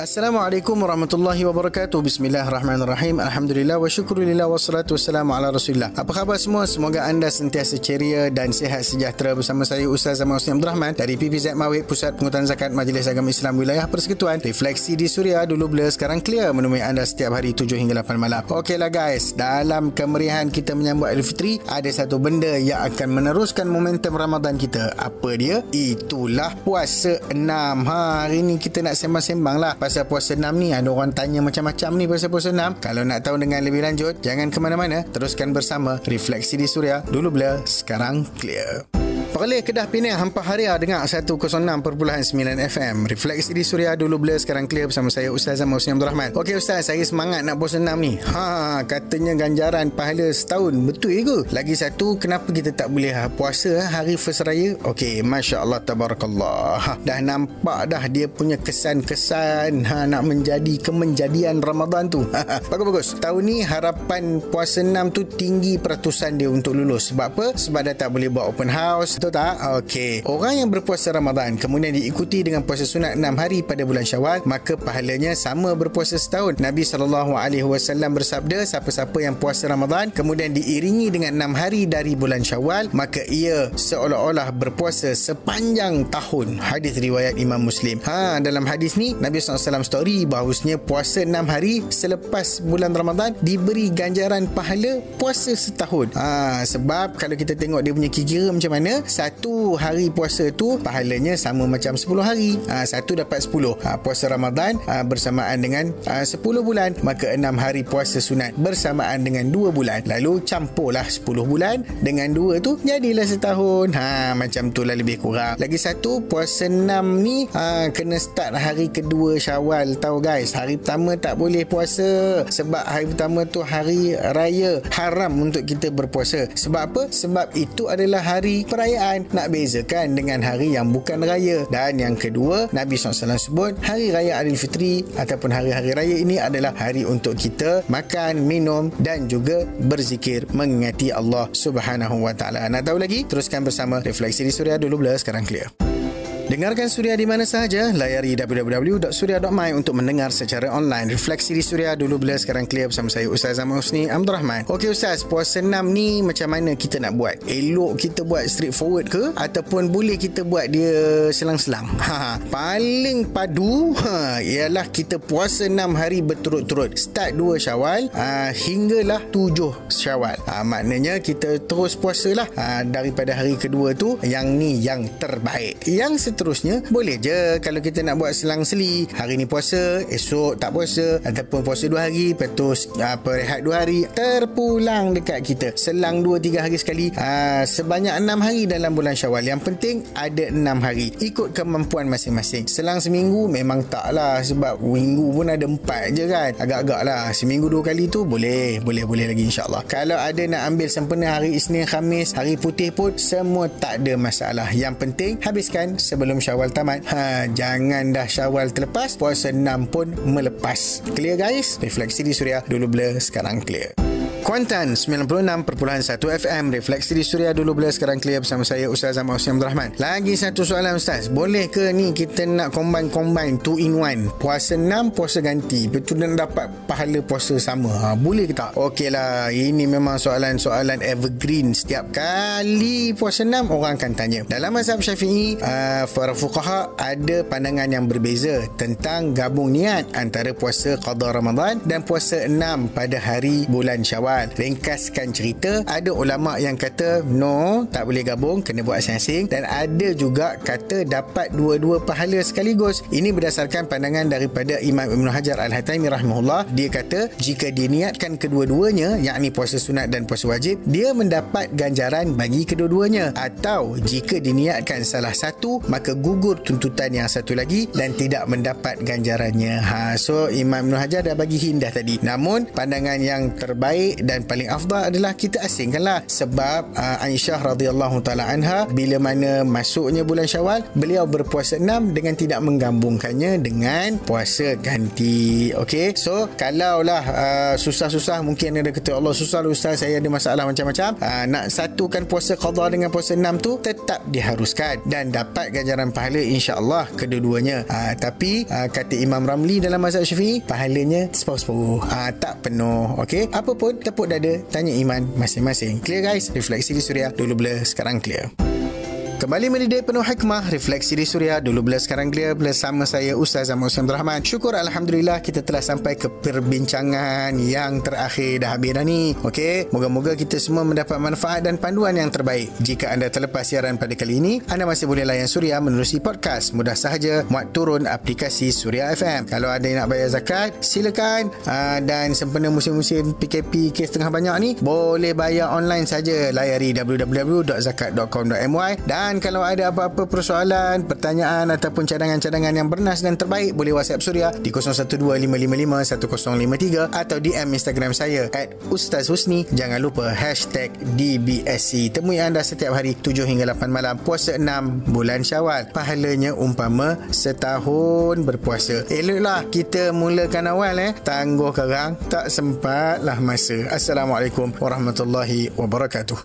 Assalamualaikum warahmatullahi wabarakatuh. Bismillahirrahmanirrahim. Alhamdulillah wa syukurillah wa salatu wassalamu ala rasulillah. Apa khabar semua? Semoga anda sentiasa ceria dan sihat sejahtera bersama saya Ustaz Zaman Husni Abdul Rahman dari PPZ Mawib Pusat Pengutan Zakat Majlis Agama Islam Wilayah Persekutuan. Refleksi di Suria dulu blur sekarang clear menemui anda setiap hari 7 hingga 8 malam. Okeylah guys, dalam kemeriahan kita menyambut Aidilfitri ada satu benda yang akan meneruskan momentum Ramadan kita. Apa dia? Itulah puasa 6. Ha, hari ni kita nak sembang-sembang lah pasal puasa 6 ni ada orang tanya macam-macam ni pasal puasa 6 kalau nak tahu dengan lebih lanjut jangan ke mana-mana. Teruskan bersama Refleksi di Suria. Dulu blur sekarang clear Perlis Kedah Pinang Hampa Haria dengar 106.9 FM. Refleksi di Suria dulu blur sekarang clear bersama saya Ustaz Zaman Husni Abdul Rahman. Okey Ustaz, saya semangat nak puasa 6 ni. Ha, katanya ganjaran pahala setahun. Betul ke? Lagi satu, kenapa kita tak boleh ha, puasa ha, hari first raya? Okey, Masya Allah Tabarakallah. Ha, dah nampak dah dia punya kesan-kesan ha, nak menjadi kemenjadian Ramadan tu. Bagus-bagus. Tahun ni harapan puasa 6 tu tinggi peratusan dia untuk lulus. Sebab apa? Sebab dah tak boleh buat open house Betul tak? Okey. Orang yang berpuasa Ramadan kemudian diikuti dengan puasa sunat 6 hari pada bulan Syawal, maka pahalanya sama berpuasa setahun. Nabi SAW bersabda, siapa-siapa yang puasa Ramadan kemudian diiringi dengan 6 hari dari bulan Syawal, maka ia seolah-olah berpuasa sepanjang tahun. Hadis riwayat Imam Muslim. Ha, dalam hadis ni Nabi SAW story bahawasanya puasa 6 hari selepas bulan Ramadan diberi ganjaran pahala puasa setahun. Ha, sebab kalau kita tengok dia punya kira macam mana, satu hari puasa tu pahalanya sama macam 10 hari. Ha, satu dapat 10. Ha, puasa Ramadan ha, bersamaan dengan ha, 10 bulan. Maka 6 hari puasa sunat bersamaan dengan 2 bulan. Lalu campurlah 10 bulan dengan 2 tu jadilah setahun. Ha, macam tu lah lebih kurang. Lagi satu puasa 6 ni ha, kena start hari kedua syawal tahu guys. Hari pertama tak boleh puasa. Sebab hari pertama tu hari raya haram untuk kita berpuasa. Sebab apa? Sebab itu adalah hari perayaan perayaan nak bezakan dengan hari yang bukan raya. Dan yang kedua Nabi SAW sebut hari raya Aidilfitri ataupun hari-hari raya ini adalah hari untuk kita makan minum dan juga berzikir mengingati Allah Subhanahu Wa Taala. Nak tahu lagi? Teruskan bersama refleksi di suria dulu blur sekarang clear Dengarkan Suria di mana sahaja. Layari www.suria.my untuk mendengar secara online. Refleksi di Suria dulu bila sekarang clear bersama saya Ustaz Zaman Husni Abdul Rahman. Okey Ustaz, puasa 6 ni macam mana kita nak buat? Elok kita buat straight forward ke? Ataupun boleh kita buat dia selang-selang? Ha, paling padu ha, ialah kita puasa 6 hari berturut-turut. Start 2 syawal ha, hinggalah 7 syawal. Ha, maknanya kita terus puasa lah ha, daripada hari kedua tu. Yang ni yang terbaik. Yang seterusnya boleh je kalau kita nak buat selang-seli hari ni puasa esok tak puasa ataupun puasa dua hari lepas apa rehat dua hari terpulang dekat kita. Selang dua tiga hari sekali. Aa, sebanyak enam hari dalam bulan syawal. Yang penting ada enam hari. Ikut kemampuan masing-masing. Selang seminggu memang tak lah sebab minggu pun ada empat je kan. Agak-agak lah. Seminggu dua kali tu boleh boleh boleh lagi insyaAllah. Kalau ada nak ambil sempena hari Isnin Khamis hari putih pun semua tak ada masalah. Yang penting habiskan sebelum sebelum syawal tamat. Ha, jangan dah syawal terlepas, puasa 6 pun melepas. Clear guys? Refleksi di Suria dulu blur, sekarang clear. Kuantan 96.1 FM Refleksi di Suria dulu bila sekarang clear bersama saya Ustaz Zaman Husni Abdul Rahman. Lagi satu soalan Ustaz. Boleh ke ni kita nak combine-combine 2 in 1 Puasa 6 puasa ganti. Betul dan dapat pahala puasa sama? Ha, Boleh ke tak? Okey lah Ini memang soalan-soalan evergreen. Setiap kali puasa 6 orang akan tanya. Dalam mazhab syafi'i uh, Para fukaha ada pandangan yang berbeza Tentang gabung niat Antara puasa qadar Ramadan Dan puasa 6 pada hari bulan syawal awal ringkaskan cerita. Ada ulama yang kata no tak boleh gabung kena buat asing-asing. Dan ada juga kata dapat dua-dua pahala sekaligus. Ini berdasarkan pandangan daripada Imam Ibn Hajar Al-Haytami rahimahullah. Dia kata jika diniatkan kedua-duanya yakni puasa sunat dan puasa wajib dia mendapat ganjaran bagi kedua-duanya. Atau jika diniatkan salah satu maka gugur tuntutan yang satu lagi dan tidak mendapat ganjarannya. Ha so Imam Ibn Hajar dah bagi hindah tadi. Namun pandangan yang terbaik dan paling afdal adalah kita asingkanlah sebab uh, Aisyah radhiyallahu taala anha bila mana masuknya bulan Syawal beliau berpuasa enam dengan tidak menggabungkannya dengan puasa ganti. Okey so kalaulah uh, susah-susah mungkin ada kata Allah susah ustaz saya ada masalah macam-macam uh, nak satukan puasa qada dengan puasa enam tu tetap diharuskan dan dapat ganjaran pahala insya-Allah kedua-duanya. Uh, tapi uh, kata Imam Ramli dalam mazhab Syafi'i pahalanya separuh-separuh uh, tak penuh. Okey apa pun tepuk dada tanya iman masing-masing. Clear guys? Refleksi di suria dulu blur sekarang clear Kembali mendidik penuh hikmah Refleksi di Suria Dulu bila sekarang clear Bersama saya Ustaz Ahmad Hussein Rahman. Syukur Alhamdulillah Kita telah sampai ke perbincangan Yang terakhir dah habis dah ni. Okey Moga-moga kita semua mendapat manfaat Dan panduan yang terbaik. Jika anda terlepas siaran pada kali ini Anda masih boleh layan Suria Menerusi podcast. Mudah sahaja Muat turun aplikasi Suria FM Kalau ada yang nak bayar zakat Silakan. Uh, Dan sempena musim-musim PKP kes tengah banyak ni Boleh bayar online saja. Layari www.zakat.com.my Dan dan kalau ada apa-apa persoalan, pertanyaan ataupun cadangan-cadangan yang bernas dan terbaik, boleh WhatsApp Suria di 0125551053 atau DM Instagram saya at Ustaz Husni. Jangan lupa hashtag DBSC. Temui anda setiap hari 7 hingga 8 malam puasa 6 bulan syawal. Pahalanya umpama setahun berpuasa. Eloklah kita mulakan awal eh. Tangguh kerang, tak sempatlah masa. Assalamualaikum warahmatullahi wabarakatuh.